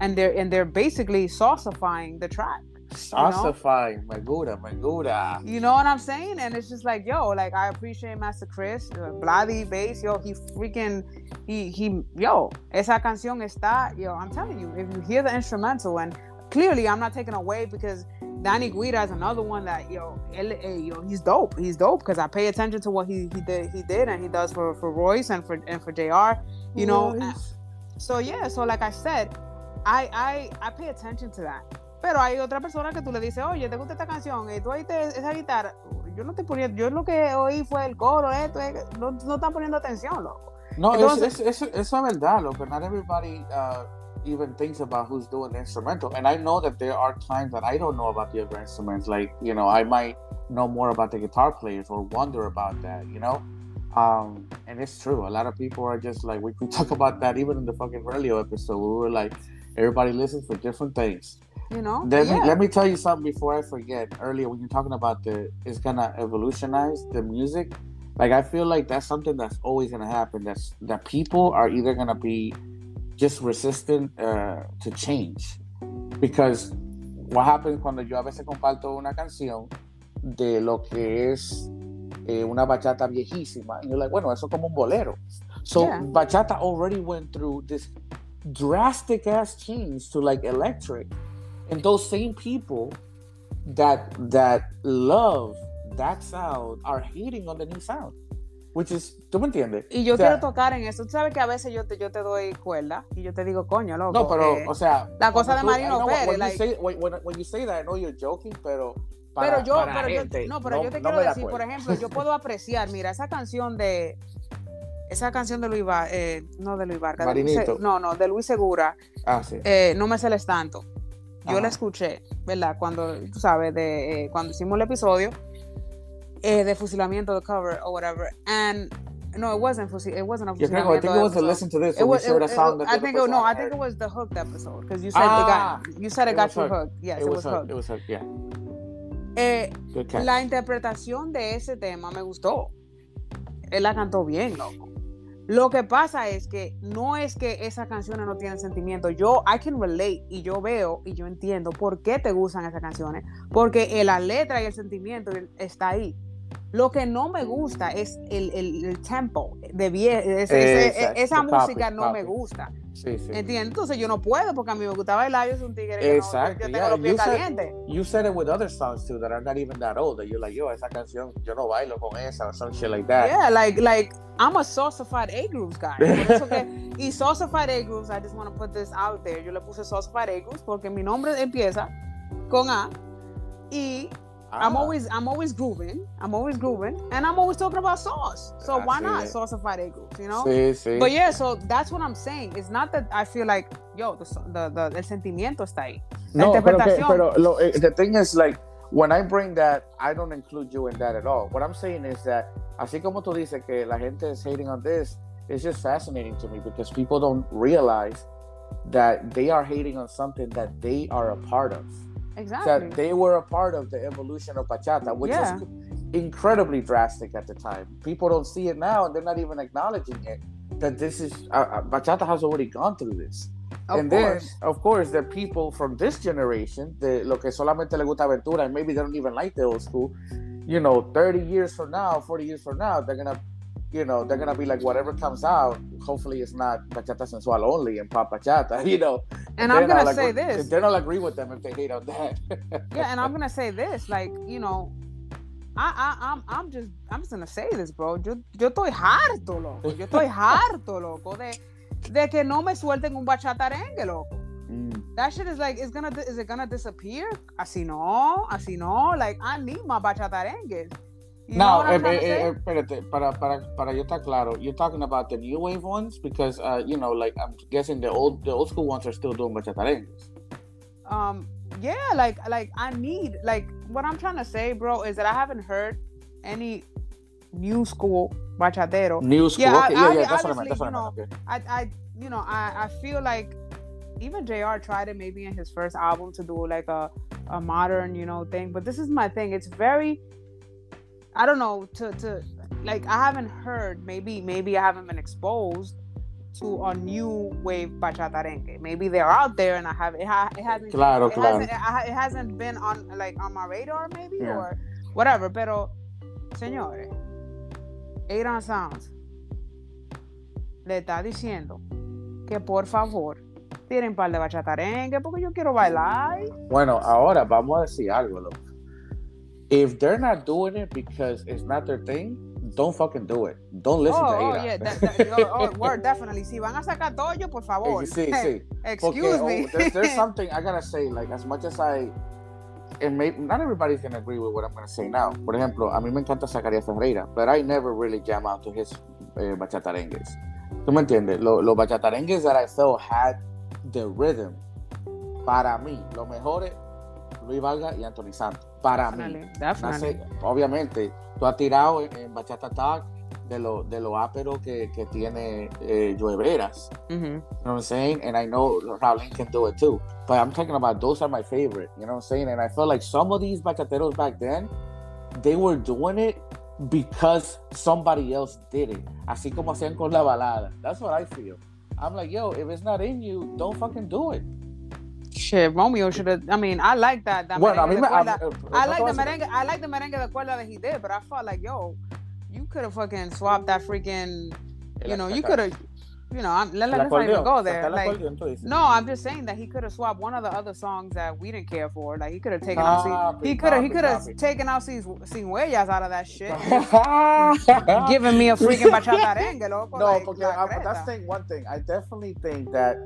and they're and they're basically saucifying the track. Saucifying, my know? Maguda, Maguda. You know what I'm saying? And it's just like, yo, like I appreciate Master Chris, uh, Bloody bass, yo, he freaking, he, he, yo, esa canción está, yo, I'm telling you, if you hear the instrumental and clearly I'm not taking away because Danny Guida is another one that yo, yo, he's dope. He's dope because I pay attention to what he he did he did and he does for for Royce and for and for Jr. You know, nice. so yeah. So like I said, I I I pay attention to that. Pero hay otra persona que tú le dices, oye, te gusta esta canción, y tú oíste esa guitarra. Yo no estoy poniendo, yo lo que oí fue el coro, esto, no, no están poniendo atención, loco. No, Entonces, es, es, es, eso es verdad, loco. Not everybody. Uh even thinks about who's doing the instrumental. And I know that there are times that I don't know about the other instruments. Like, you know, I might know more about the guitar players or wonder about that, you know? Um, and it's true. A lot of people are just like, we can talk about that even in the fucking radio episode. We were like, everybody listens for different things. You know? Let, yeah. me, let me tell you something before I forget. Earlier, when you're talking about the, it's gonna evolutionize the music. Like, I feel like that's something that's always gonna happen. That's that people are either gonna be just resistant uh, to change. Because what happens cuando yo a veces comparto una canción de lo que es eh, una bachata viejísima, y you're like, bueno, eso como un bolero. So yeah. bachata already went through this drastic ass change to like electric, and those same people that that love that sound are hating on the new sound. Which is, ¿tú me entiendes? Y yo quiero tocar en eso. Tú sabes que a veces yo te, yo te doy cuerda y yo te digo, coño, loco. No, pero, eh, o sea. La cosa de Marino Pérez. When, like, you say, when, when, you say that, I know you're joking, pero. Para, pero yo, pero yo, no, pero yo te quiero decir, por ejemplo, yo puedo apreciar, mira, esa canción de. Esa canción de Luis Vargas, eh, no de Luis Vargas, no, no, de Luis Segura. Ah, sí. Eh, no me celes tanto. Yo la escuché, ¿verdad? Cuando, tú sabes, de, eh, cuando hicimos el episodio eh, de fusilamiento, the cover or whatever, and no, it wasn't fusil. It wasn't a fusilamiento. Yeah, I think it was to listen to this. It was. It, it, I think it, no. I think it was the hooked episode because you said ah, it got. You said it, got you hooked. hooked. Yes, it, was, hooked. hooked. It was hooked. Yeah. Eh, la interpretación de ese tema me gustó. Él la cantó bien, loco. Lo que pasa es que no es que esas canciones no tienen sentimiento. Yo, I can relate y yo veo y yo entiendo por qué te gustan esas canciones. Porque la letra y el sentimiento está ahí. Lo que no me gusta es el, el, tempo de esa música no me gusta. Sí, sí. ¿Entiendes? Entonces yo no puedo porque a mí me gustaba bailar, yo soy un tigre que Exacto. no, yo tengo los pies calientes. You said it with other songs too that are not even that old. That you're like, yo, esa canción, yo no bailo con esa or some shit like that. Yeah, like, like I'm a Saucified A Grooves guy. Por eso que, [laughs] y Saucified A Grooves, I just want to put this out there. Yo le puse Saucified A Grooves porque mi nombre empieza con A y Ah. I'm always I'm always grooving. I'm always grooving, and I'm always talking about sauce. So why not it. saucified egg You know. Sí, sí. But yeah, so that's what I'm saying. It's not that I feel like yo the the, the el sentimiento está ahí. No, pero, que, pero lo, eh, the thing is like when I bring that, I don't include you in that at all. What I'm saying is that así como tú dices que la gente is hating on this, it's just fascinating to me because people don't realize that they are hating on something that they are a part of. Exactly. That they were a part of the evolution of bachata, which yeah. was incredibly drastic at the time. People don't see it now, and they're not even acknowledging it. That this is uh, uh bachata has already gone through this. Of and course. then, of course, the people from this generation, the lo que solamente le gusta aventura, and maybe they don't even like the old school. You know, 30 years from now, 40 years from now, they're gonna you know, they're gonna be like whatever comes out. Hopefully, it's not bachata sensual only and pop bachata, [laughs] you know. And I'm gonna say this: they don't agree with them if they hate on that. [laughs] yeah, and I'm gonna say this, like you know, I, I, I'm, I'm just, I'm just gonna say this, bro. Yo, yo estoy harto, loco. Yo estoy [laughs] harto, loco, de, de que no me suelten un bachatarengue, loco. Mm. That shit is like, it's gonna, is it gonna disappear? Así no, así no. Like, I need my bachata bachatarengues. No, eh, eh, eh, espérate, para, para, para yo estar claro, you're talking about the new wave ones because, uh, you know, like I'm guessing the old the old school ones are still doing bachatarengues. Um, yeah, like like I need like what I'm trying to say, bro, is that I haven't heard any new school bachatero. New school, yeah, okay, I, yeah, yeah, that's what I meant. That's what I meant. Okay. I, I, you know, I, I feel like even Jr. tried it maybe in his first album to do like a a modern, you know, thing, but this is my thing. It's very I don't know to to like I haven't heard maybe maybe I haven't been exposed to a new wave bachatarengue. Maybe they're out there and I have it, ha, it hasn't claro, it, claro. Hasn't, it, hasn't been on like on my radar maybe yeah. or whatever. Pero señores, Adon Sounds le está diciendo que por favor tiren par de bachata bachatarengue porque yo quiero bailar. Bueno, ahora vamos a decir algo, loco. If they're not doing it because it's not their thing, don't fucking do it. Don't listen oh, to oh, yeah, that, that, oh, oh, [laughs] definitely. Si van a sacar doyo, por favor. Sí, [laughs] sí. Excuse Porque, me. Oh, there's, there's, [laughs] something I gotta say. Like as much as I, and may, not everybody's gonna agree with what I'm gonna say now. Por ejemplo, a mí me encanta Zacarías Ferreira, but I never really jam out to his eh, bachatarengues. ¿Tú me entiendes? Los lo bachatarengues that I felt had the rhythm. Para mí, los mejores, Luis Valga y Anthony Santos para mí. obviamente, tú has tirado en, Bachata Talk de lo, de lo ápero que, que tiene eh, Joe Veras. You know what I'm saying? And I know Raulín can do it too. But I'm talking about those are my favorite. You know what I'm saying? And I feel like some of these bachateros back then, they were doing it because somebody else did it. Así como hacían con la balada. That's what I feel. I'm like, yo, if it's not in you, don't fucking do it. Shit, Romeo should have. I mean, I like that. that bueno, a mí me, I, I like the merengue. I like the merengue de cuerda that he did, but I felt like, yo, you could have fucking swapped that freaking. You know, you could have. You know, I'm, let, us not even go there. Like, no, I'm just saying that he could have swapped one of the other songs that we didn't care for. Like he could have taken ah, out. He could have. He could have taken out sin, sin huellas out of that shit. [laughs] giving me a freaking bachata loco. No, like, porque I, that's thing. One thing, I definitely think that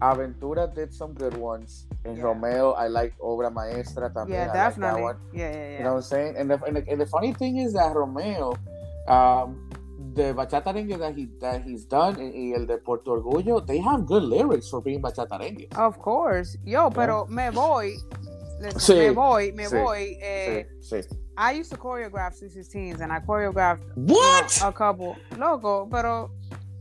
Aventura did some good ones. In yeah. Romeo, I like Obra Maestra también. Yeah, definitely. Like yeah, yeah, yeah. You know what I'm saying? And the, and the, and the funny thing is that Romeo, um, the bachata rengue that he that he's done y el de Puerto Orgullo, they have good lyrics for being bachata rengue. Of course, yo, pero me voy Listen, sí, me voy, me sí, voy. Eh, sí, sí. I used to choreograph C16s and I choreographed what? You know, a couple. Loco, pero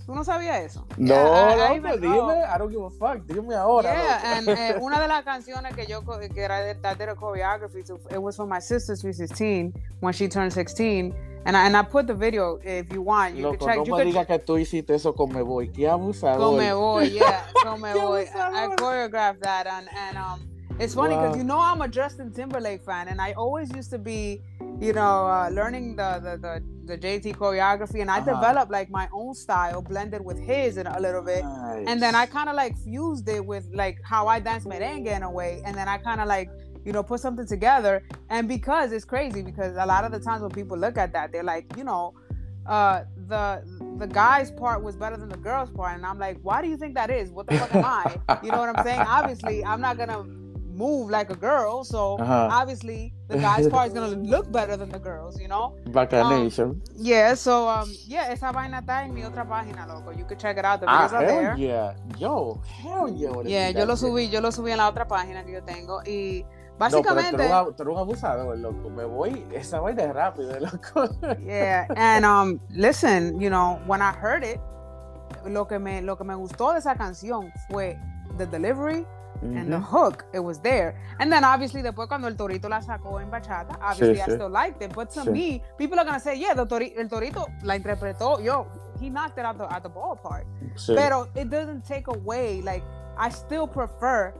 ¿Tú no sabías eso? No, yeah, no, pues dime, I don't give a fuck, dime ahora. Yeah, and uh, [laughs] una de las canciones que yo que era de, that did a choreography, so it was for my sister's 16 when she turned 16, and I, and I put the video if you want, you Loco, can check. No you me digas que tú hiciste eso con Me Voy, qué abusador. Con Me Voy, yeah, con [laughs] Me Voy. I choreographed that, and, and um, it's funny because wow. you know I'm a Justin Timberlake fan, and I always used to be, you know, uh, learning the, the the the JT choreography, and I uh-huh. developed like my own style, blended with his in a little bit, nice. and then I kind of like fused it with like how I dance merengue in a way, and then I kind of like you know put something together, and because it's crazy because a lot of the times when people look at that, they're like, you know, uh, the the guy's part was better than the girl's part, and I'm like, why do you think that is? What the fuck am I? You know what I'm saying? Obviously, I'm not gonna move like a girl. So uh-huh. obviously the guy's part is gonna [laughs] look better than the girls, you know. Bacanation. Um, yeah, so um, yeah, esa vaina está en mi otra página, loco. You can check it out. The videos ah, are there. Yeah, yo, hell yeah. Yeah, yo lo subí, yo lo subí en la otra página que yo tengo y básicamente. No, pero tú eres un abusador, loco. Me voy, esa vaina es rápido, [laughs] loco. yeah, and um, listen, you know, when I heard it, lo que me, lo que me gustó de esa canción fue the delivery Mm-hmm. And the hook, it was there. And then obviously después cuando el Torito la sacó en bachata, obviously sí, I sí. still liked it. But to sí. me, people are gonna say, yeah, the tori- el Torito la interpretó, yo, he knocked it out the, at the ballpark. Pero it doesn't take away, like, I still prefer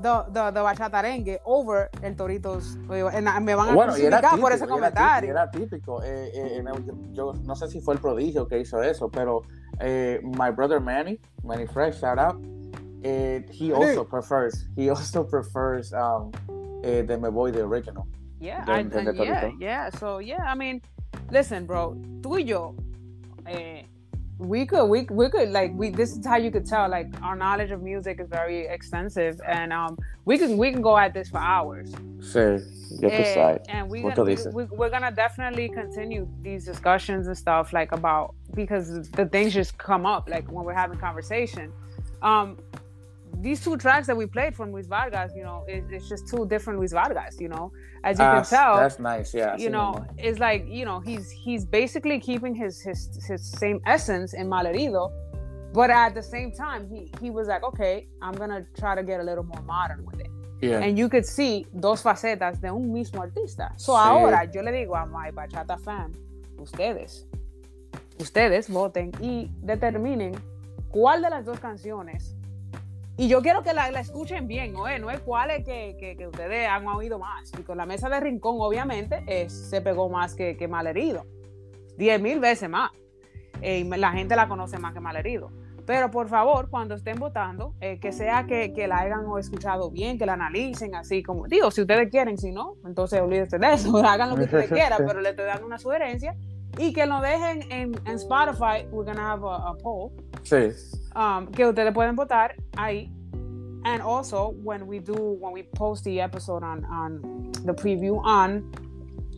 the, the, the bachatarengue over el Toritos. And me van a bueno, crucificar por ese comentario. Era típico. Eh, eh, yo, yo, no sé si fue el prodigio que hizo eso, pero eh, my brother Manny, Manny Fresh, shout out it, he also prefers he also prefers um uh, the Me Voy the original. Yeah, I, uh, yeah, yeah. So yeah, I mean, listen, bro, tú y yo, eh, we could we we could like we this is how you could tell like our knowledge of music is very extensive and um we can we can go at this for hours. Sí, yo eh, And we, gonna, we, we we're gonna definitely continue these discussions and stuff like about because the things just come up like when we're having conversation. Um, these two tracks that we played from Luis Vargas, you know, it, it's just two different Luis Vargas, you know. As you can ah, tell, that's nice, yeah. You know, it's like you know he's he's basically keeping his his his same essence in Malherido, but at the same time he he was like, okay, I'm gonna try to get a little more modern with it. Yeah. And you could see dos facetas de un mismo artista. So sí. ahora yo le digo a my bachata fan, ustedes, ustedes voten y determinen cuál de las dos canciones y yo quiero que la, la escuchen bien, ¿no? ¿no es cuál es que, que, que, ustedes han oído más. Y con la mesa de rincón, obviamente, se pegó más que, que malherido. Diez mil veces más. Eh, la gente la conoce más que malherido. Pero por favor, cuando estén votando, eh, que sea que, que, la hayan escuchado bien, que la analicen así como, digo, si ustedes quieren, si no, entonces olvídense de eso, [laughs] hagan lo que ustedes [laughs] quieran, pero le estoy dando una sugerencia y que lo dejen en, en Spotify, we're gonna have a, a poll. Sí. Um, que ustedes pueden votar ahí. And also when we do when we post the episode on on the preview on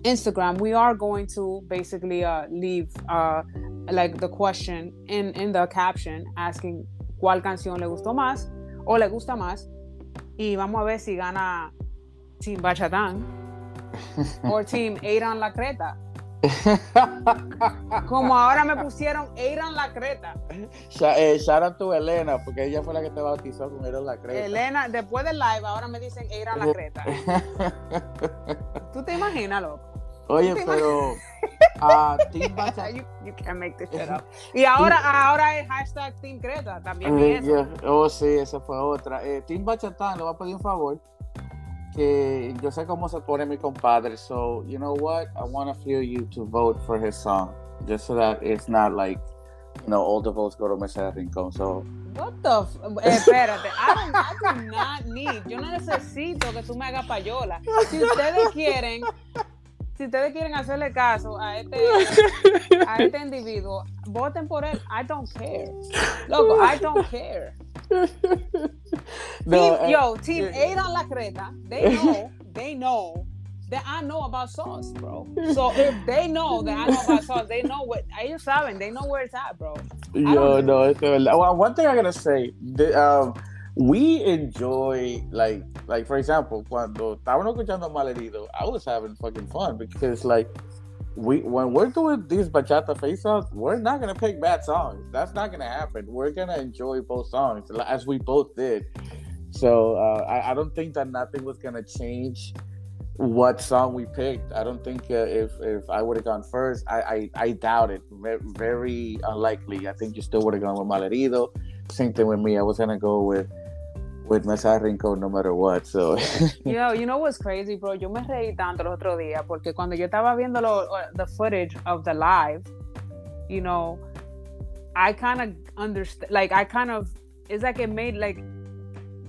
Instagram, we are going to basically uh, leave uh, like the question in in the caption asking cuál canción le gustó más o le gusta más y vamos a ver si gana Team Bachatán [laughs] o Team Adon La Creta. Como ahora me pusieron Eiran la Creta. Eh, to Elena, porque ella fue la que te bautizó con Eiran la Creta. Elena, después del live, ahora me dicen Eiran la Creta. [laughs] ¿Tú te imaginas, loco? Oye, pero uh, Team [laughs] Bachata. You, you, can't make this shit up. [laughs] Y ahora, ahora es hashtag Team Creta también. Uh, Oh, sí, esa fue otra. Eh, Team Bachatán le va a pedir un favor que yo sé cómo se pone mi compadre. So, you know what? I want to feel you to vote for his song. Just so that it's not like, you know, all the votes go to Mesa Rincón. So. What the f eh, espérate, I, don't, I do not need, yo no necesito que tú me hagas payola. Si ustedes quieren, si ustedes quieren hacerle caso a este, a este individuo, voten por él. I don't care. Loco, I don't care. [laughs] no, team, uh, yo, team Adon La Creta, they [laughs] know, they know that I know about sauce, bro. So if they know that I know about [laughs] sauce, they know what ellos saben, they know where it's at, bro. Yo, no, it's well, one thing I gotta say, the, um, we enjoy like like for example cuando estábamos escuchando Malherido I was having fucking fun because like we when we're doing these bachata face offs we're not gonna pick bad songs that's not gonna happen we're gonna enjoy both songs as we both did so uh, I, I don't think that nothing was gonna change what song we picked. I don't think uh, if if I would have gone first, I, I, I doubt it. Very unlikely. I think you still would have gone with Malherido. Same thing with me. I was gonna go with with Mensaje Rincón no matter what. So. [laughs] you know, you know what's crazy, bro? Yo me reí tanto el otro día porque cuando yo estaba viendo lo, uh, the footage of the live, you know, I kind of understand. Like I kind of, it's like it made like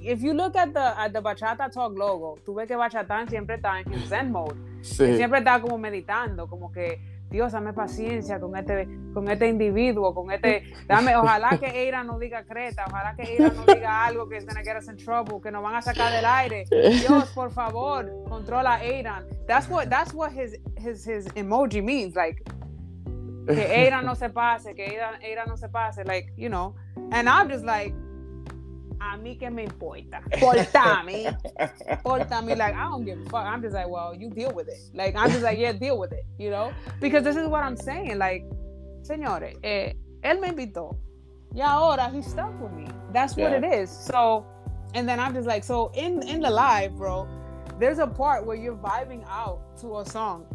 if you look at the at the Bachata Talk logo, tú ves que Bachatán siempre está en Zen mode. Sí. Siempre está como meditando, como que Dios, dame paciencia con este, con este individuo, con este, dame, ojalá que Eira no diga creta, ojalá que Eira no diga algo que es gonna get us in trouble, que nos van a sacar del aire. Dios, por favor, controla a Eira. That's what, that's what his, his, his emoji means, like, que Eira no se pase, que Eira no se pase, like, you know, and I'm just like, a mí que me importa. [laughs] Portame. Portame. Like, I don't give a fuck. I'm just like, well, you deal with it. Like, I'm just like, yeah, deal with it, you know? Because this is what I'm saying. Like, señores, eh, él me invitó. Y ahora he's stuck with me. That's what yeah. it is. So, and then I'm just like, so in in the live, bro, there's a part where you're vibing out to a song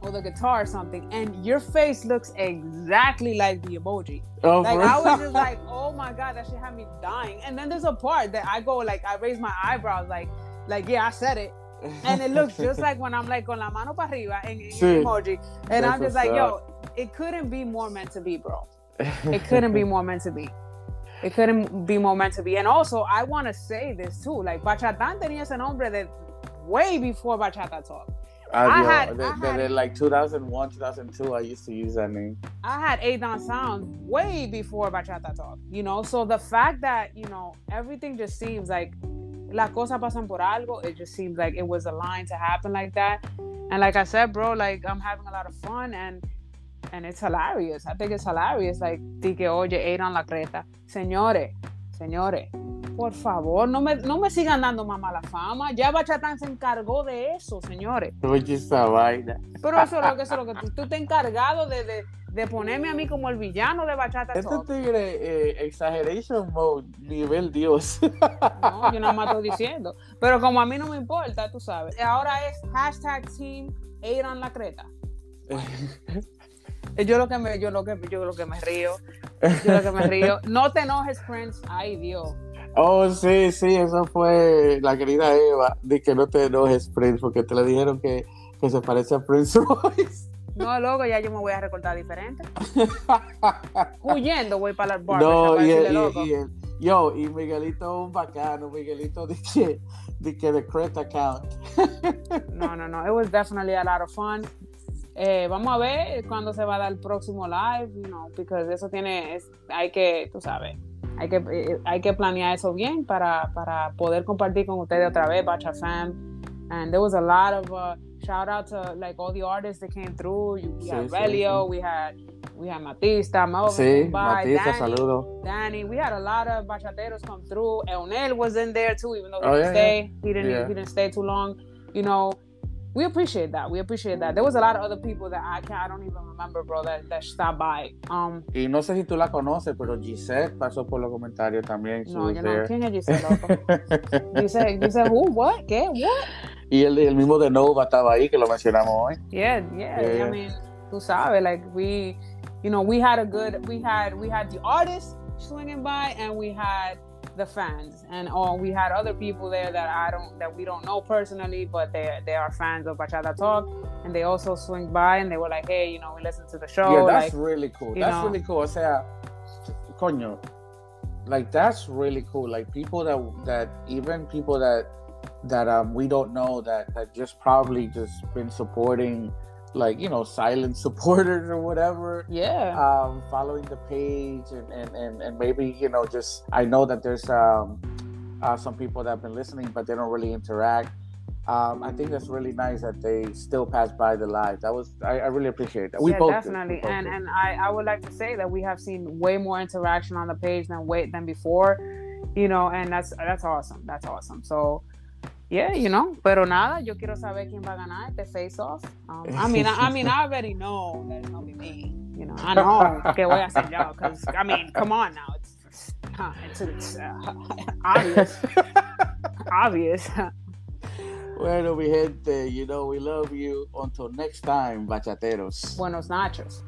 or the guitar or something, and your face looks exactly like the emoji. Oh, like I was just [laughs] like, oh my god, that shit had me dying. And then there's a part that I go like, I raise my eyebrows, like, like yeah, I said it, and it looks just like when I'm like con la mano para arriba en, en sí. emoji, and I'm just like, yo, it couldn't be more meant to be, bro. [laughs] It couldn't be more meant to be. It couldn't be more meant to be. And also, I want to say this too. Like, Bachatán tenía ese nombre de way before Bachata Talk. I, had, the, I had, like 2001, 2002, I used to use that name. I had Adon Sound way before Bachata Talk, you know. So the fact that you know everything just seems like la cosa pasan por algo. It just seems like it was aligned to happen like that. And like I said, bro, like I'm having a lot of fun and and it's hilarious. I think it's hilarious. Like, di que oye, Adon la creta, señores, señores. Por favor, no me, no me sigan dando más mala fama. Ya Bachatán se encargó de eso, señores. Oye, esa vaina. Pero eso es lo que, eso es lo que tú, tú te encargado de, de, de, ponerme a mí como el villano de Bachata Este tigre, eh, exaggeration mode, nivel Dios. No, yo nada más estoy diciendo. Pero como a mí no me importa, tú sabes. Ahora es hashtag team Aaron la creta. [laughs] Yo lo que me, yo lo que, yo lo que me río, yo lo que me río. No te enojes, Prince. Ay, Dios. Oh, sí, sí, eso fue la querida Eva. De que no te enojes, Prince, porque te le dijeron que, que se parece a Prince [laughs] Royce. No, loco, ya yo me voy a recortar diferente. [laughs] Huyendo voy para el bar. No, y, el, y, el, yo, y Miguelito un bacano, Miguelito de que de credit account. no, no, no, it was definitely a lot of fun. Eh, vamos a ver cuándo se va a dar el próximo live, you know, because eso tiene, es, hay que, tú sabes, hay que, eh, hay que planear eso bien para, para poder compartir con ustedes otra vez, Bacha Fam. And there was a lot of uh, shout out to like all the artists that came through. We sí, had Relio, sí, we had we had Matista, Melvin, sí, Matista, Danny, saludo. Danny. We had a lot of bachateros come through. Eonel was in there too, even though he oh, didn't yeah, stay. Yeah. He didn't yeah. he didn't stay too long. You know, we appreciate that. We appreciate that. There was a lot of other people that I can't, I don't even remember, bro, that, that stopped by. Um, y no sé si tú la conoces, pero Giselle pasó por los comentarios también. No, yo no. ¿Quién es Giselle, loco? [laughs] Giselle, Giselle, who? What? ¿Qué? What? Y el, el mismo de Nova estaba ahí, que lo mencionamos hoy. Yeah, yeah. yeah. I mean, tú sabes, like we, you know, we had a good, we had, we had the artists swinging by, and we had the fans. And or we had other people there that I don't that we don't know personally but they they are fans of Bachata Talk. And they also swing by and they were like hey you know we listen to the show. Yeah that's like, really cool. that's know. really cool. O sea coño like that's really cool. Like people that that even people that that um we don't know that that just probably just been supporting like you know silent [laughs] supporters or whatever yeah um following the page and and and, and maybe you know just i know that there's um uh, some people that have been listening but they don't really interact um, I think that's really nice that they still pass by the live. That was I, I really appreciate that. We yeah, both definitely, both and did. and I, I would like to say that we have seen way more interaction on the page than wait than before you know, and that's that's awesome. That's awesome. So yeah, you know, pero nada, yo quiero saber quién va a ganar este face off. Um, I mean, I, I, mean, I already know that it's gonna be me. You know, I know que voy a hacer yo because I mean, come on now, it's it's, it's uh, [laughs] obvious, [laughs] obvious. Bueno, mi gente, you know, we love you. Until next time, bachateros. Buenos nachos.